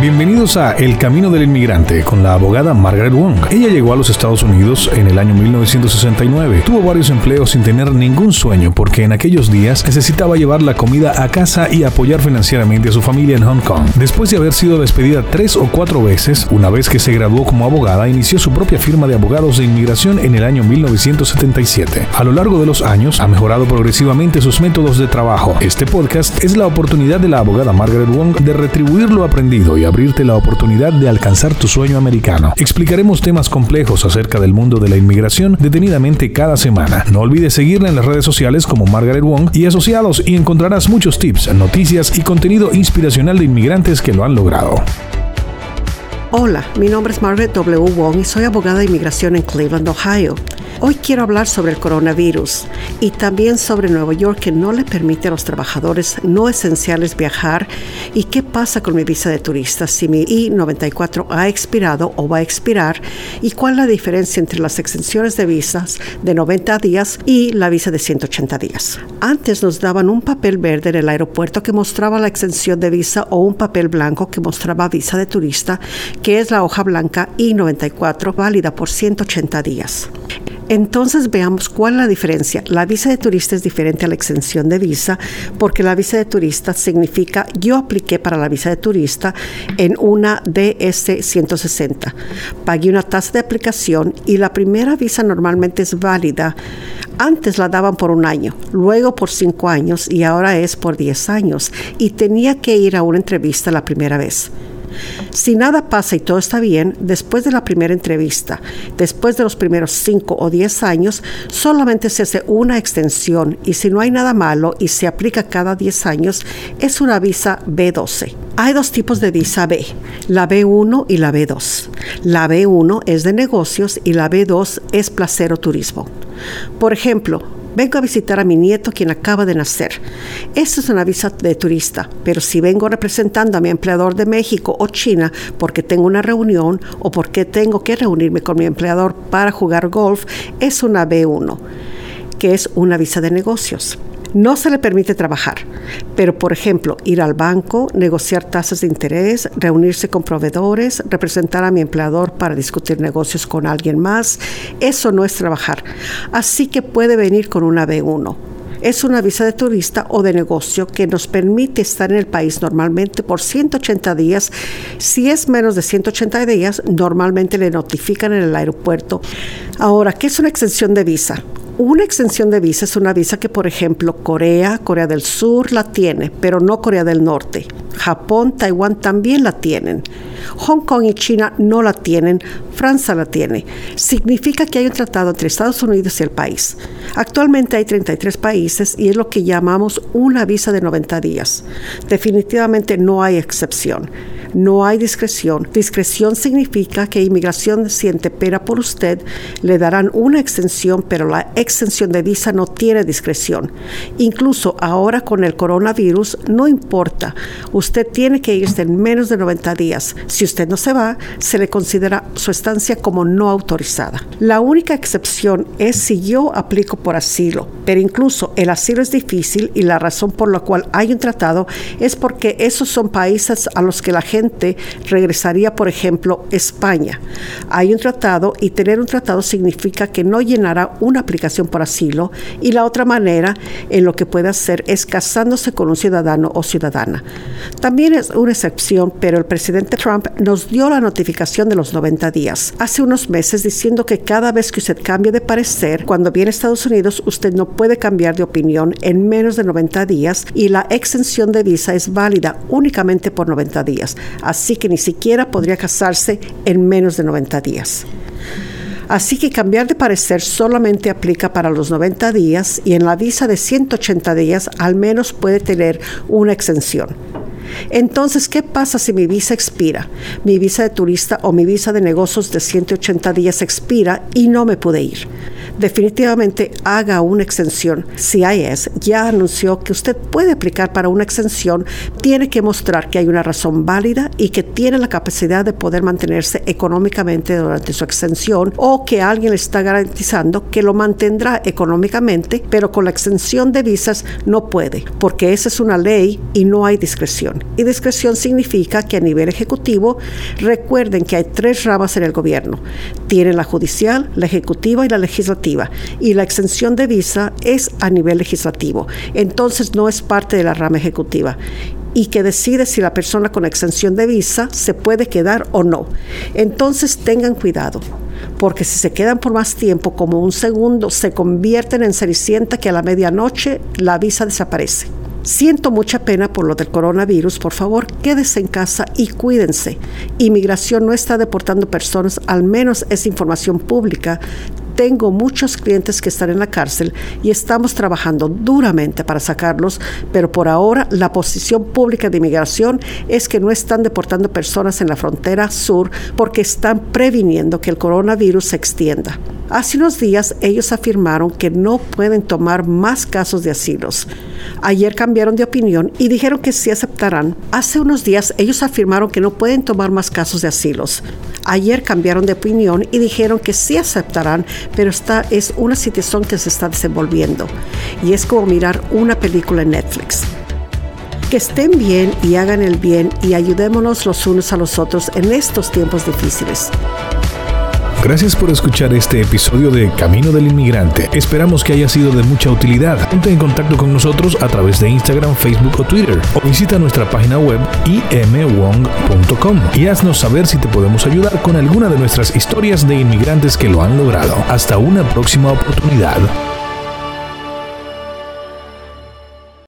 Bienvenidos a El Camino del Inmigrante con la abogada Margaret Wong. Ella llegó a los Estados Unidos en el año 1969. Tuvo varios empleos sin tener ningún sueño porque en aquellos días necesitaba llevar la comida a casa y apoyar financieramente a su familia en Hong Kong. Después de haber sido despedida tres o cuatro veces, una vez que se graduó como abogada, inició su propia firma de abogados de inmigración en el año 1977. A lo largo de los años, ha mejorado progresivamente sus métodos de trabajo. Este podcast es la oportunidad de la abogada Margaret Wong de retribuir lo aprendido y abrirte la oportunidad de alcanzar tu sueño americano. Explicaremos temas complejos acerca del mundo de la inmigración detenidamente cada semana. No olvides seguirla en las redes sociales como Margaret Wong y asociados y encontrarás muchos tips, noticias y contenido inspiracional de inmigrantes que lo han logrado. Hola, mi nombre es Margaret W. Wong y soy abogada de inmigración en Cleveland, Ohio. Hoy quiero hablar sobre el coronavirus y también sobre Nueva York que no le permite a los trabajadores no esenciales viajar y qué pasa con mi visa de turista si mi I-94 ha expirado o va a expirar y cuál es la diferencia entre las extensiones de visas de 90 días y la visa de 180 días. Antes nos daban un papel verde en el aeropuerto que mostraba la extensión de visa o un papel blanco que mostraba visa de turista, que es la hoja blanca I-94 válida por 180 días. Entonces veamos cuál es la diferencia. La visa de turista es diferente a la extensión de visa porque la visa de turista significa yo apliqué para la visa de turista en una DS 160. Pagué una tasa de aplicación y la primera visa normalmente es válida. Antes la daban por un año, luego por cinco años y ahora es por diez años y tenía que ir a una entrevista la primera vez. Si nada pasa y todo está bien, después de la primera entrevista, después de los primeros 5 o 10 años, solamente se hace una extensión y si no hay nada malo y se aplica cada 10 años, es una visa B12. Hay dos tipos de visa B, la B1 y la B2. La B1 es de negocios y la B2 es placer o turismo. Por ejemplo, Vengo a visitar a mi nieto quien acaba de nacer. Esta es una visa de turista, pero si vengo representando a mi empleador de México o China porque tengo una reunión o porque tengo que reunirme con mi empleador para jugar golf, es una B1, que es una visa de negocios. No se le permite trabajar, pero por ejemplo, ir al banco, negociar tasas de interés, reunirse con proveedores, representar a mi empleador para discutir negocios con alguien más, eso no es trabajar. Así que puede venir con una B1 es una visa de turista o de negocio que nos permite estar en el país normalmente por 180 días. Si es menos de 180 días, normalmente le notifican en el aeropuerto. Ahora, ¿qué es una extensión de visa? Una extensión de visa es una visa que, por ejemplo, Corea, Corea del Sur la tiene, pero no Corea del Norte. Japón, Taiwán también la tienen. Hong Kong y China no la tienen, Francia la tiene. Significa que hay un tratado entre Estados Unidos y el país. Actualmente hay 33 países y es lo que llamamos una visa de 90 días. Definitivamente no hay excepción. No hay discreción. Discreción significa que inmigración siente pera por usted, le darán una extensión, pero la extensión de visa no tiene discreción. Incluso ahora con el coronavirus, no importa. Usted tiene que irse en menos de 90 días. Si usted no se va, se le considera su estancia como no autorizada. La única excepción es si yo aplico por asilo, pero incluso el asilo es difícil y la razón por la cual hay un tratado es porque esos son países a los que la gente regresaría, por ejemplo, España. Hay un tratado y tener un tratado significa que no llenará una aplicación por asilo y la otra manera en lo que puede hacer es casándose con un ciudadano o ciudadana. También es una excepción, pero el presidente Trump nos dio la notificación de los 90 días hace unos meses diciendo que cada vez que usted cambie de parecer, cuando viene a Estados Unidos, usted no puede cambiar de opinión en menos de 90 días y la extensión de visa es válida únicamente por 90 días así que ni siquiera podría casarse en menos de 90 días. Así que cambiar de parecer solamente aplica para los 90 días y en la visa de 180 días al menos puede tener una exención. Entonces, ¿qué pasa si mi visa expira? Mi visa de turista o mi visa de negocios de 180 días expira y no me pude ir. Definitivamente haga una extensión. CIS ya anunció que usted puede aplicar para una extensión, tiene que mostrar que hay una razón válida y que tiene la capacidad de poder mantenerse económicamente durante su extensión o que alguien le está garantizando que lo mantendrá económicamente, pero con la extensión de visas no puede, porque esa es una ley y no hay discreción. Y discreción significa que a nivel ejecutivo, recuerden que hay tres ramas en el gobierno. Tienen la judicial, la ejecutiva y la Y la extensión de visa es a nivel legislativo. Entonces no es parte de la rama ejecutiva y que decide si la persona con extensión de visa se puede quedar o no. Entonces tengan cuidado, porque si se quedan por más tiempo, como un segundo, se convierten en cenicienta que a la medianoche la visa desaparece. Siento mucha pena por lo del coronavirus. Por favor, quédese en casa y cuídense. Inmigración no está deportando personas, al menos es información pública. Tengo muchos clientes que están en la cárcel y estamos trabajando duramente para sacarlos, pero por ahora la posición pública de inmigración es que no están deportando personas en la frontera sur porque están previniendo que el coronavirus se extienda. Hace unos días ellos afirmaron que no pueden tomar más casos de asilos. Ayer cambiaron de opinión y dijeron que sí aceptarán. Hace unos días ellos afirmaron que no pueden tomar más casos de asilos. Ayer cambiaron de opinión y dijeron que sí aceptarán, pero esta es una situación que se está desenvolviendo. Y es como mirar una película en Netflix. Que estén bien y hagan el bien y ayudémonos los unos a los otros en estos tiempos difíciles. Gracias por escuchar este episodio de Camino del Inmigrante. Esperamos que haya sido de mucha utilidad. Ponte en contacto con nosotros a través de Instagram, Facebook o Twitter o visita nuestra página web imwong.com y haznos saber si te podemos ayudar con alguna de nuestras historias de inmigrantes que lo han logrado. Hasta una próxima oportunidad.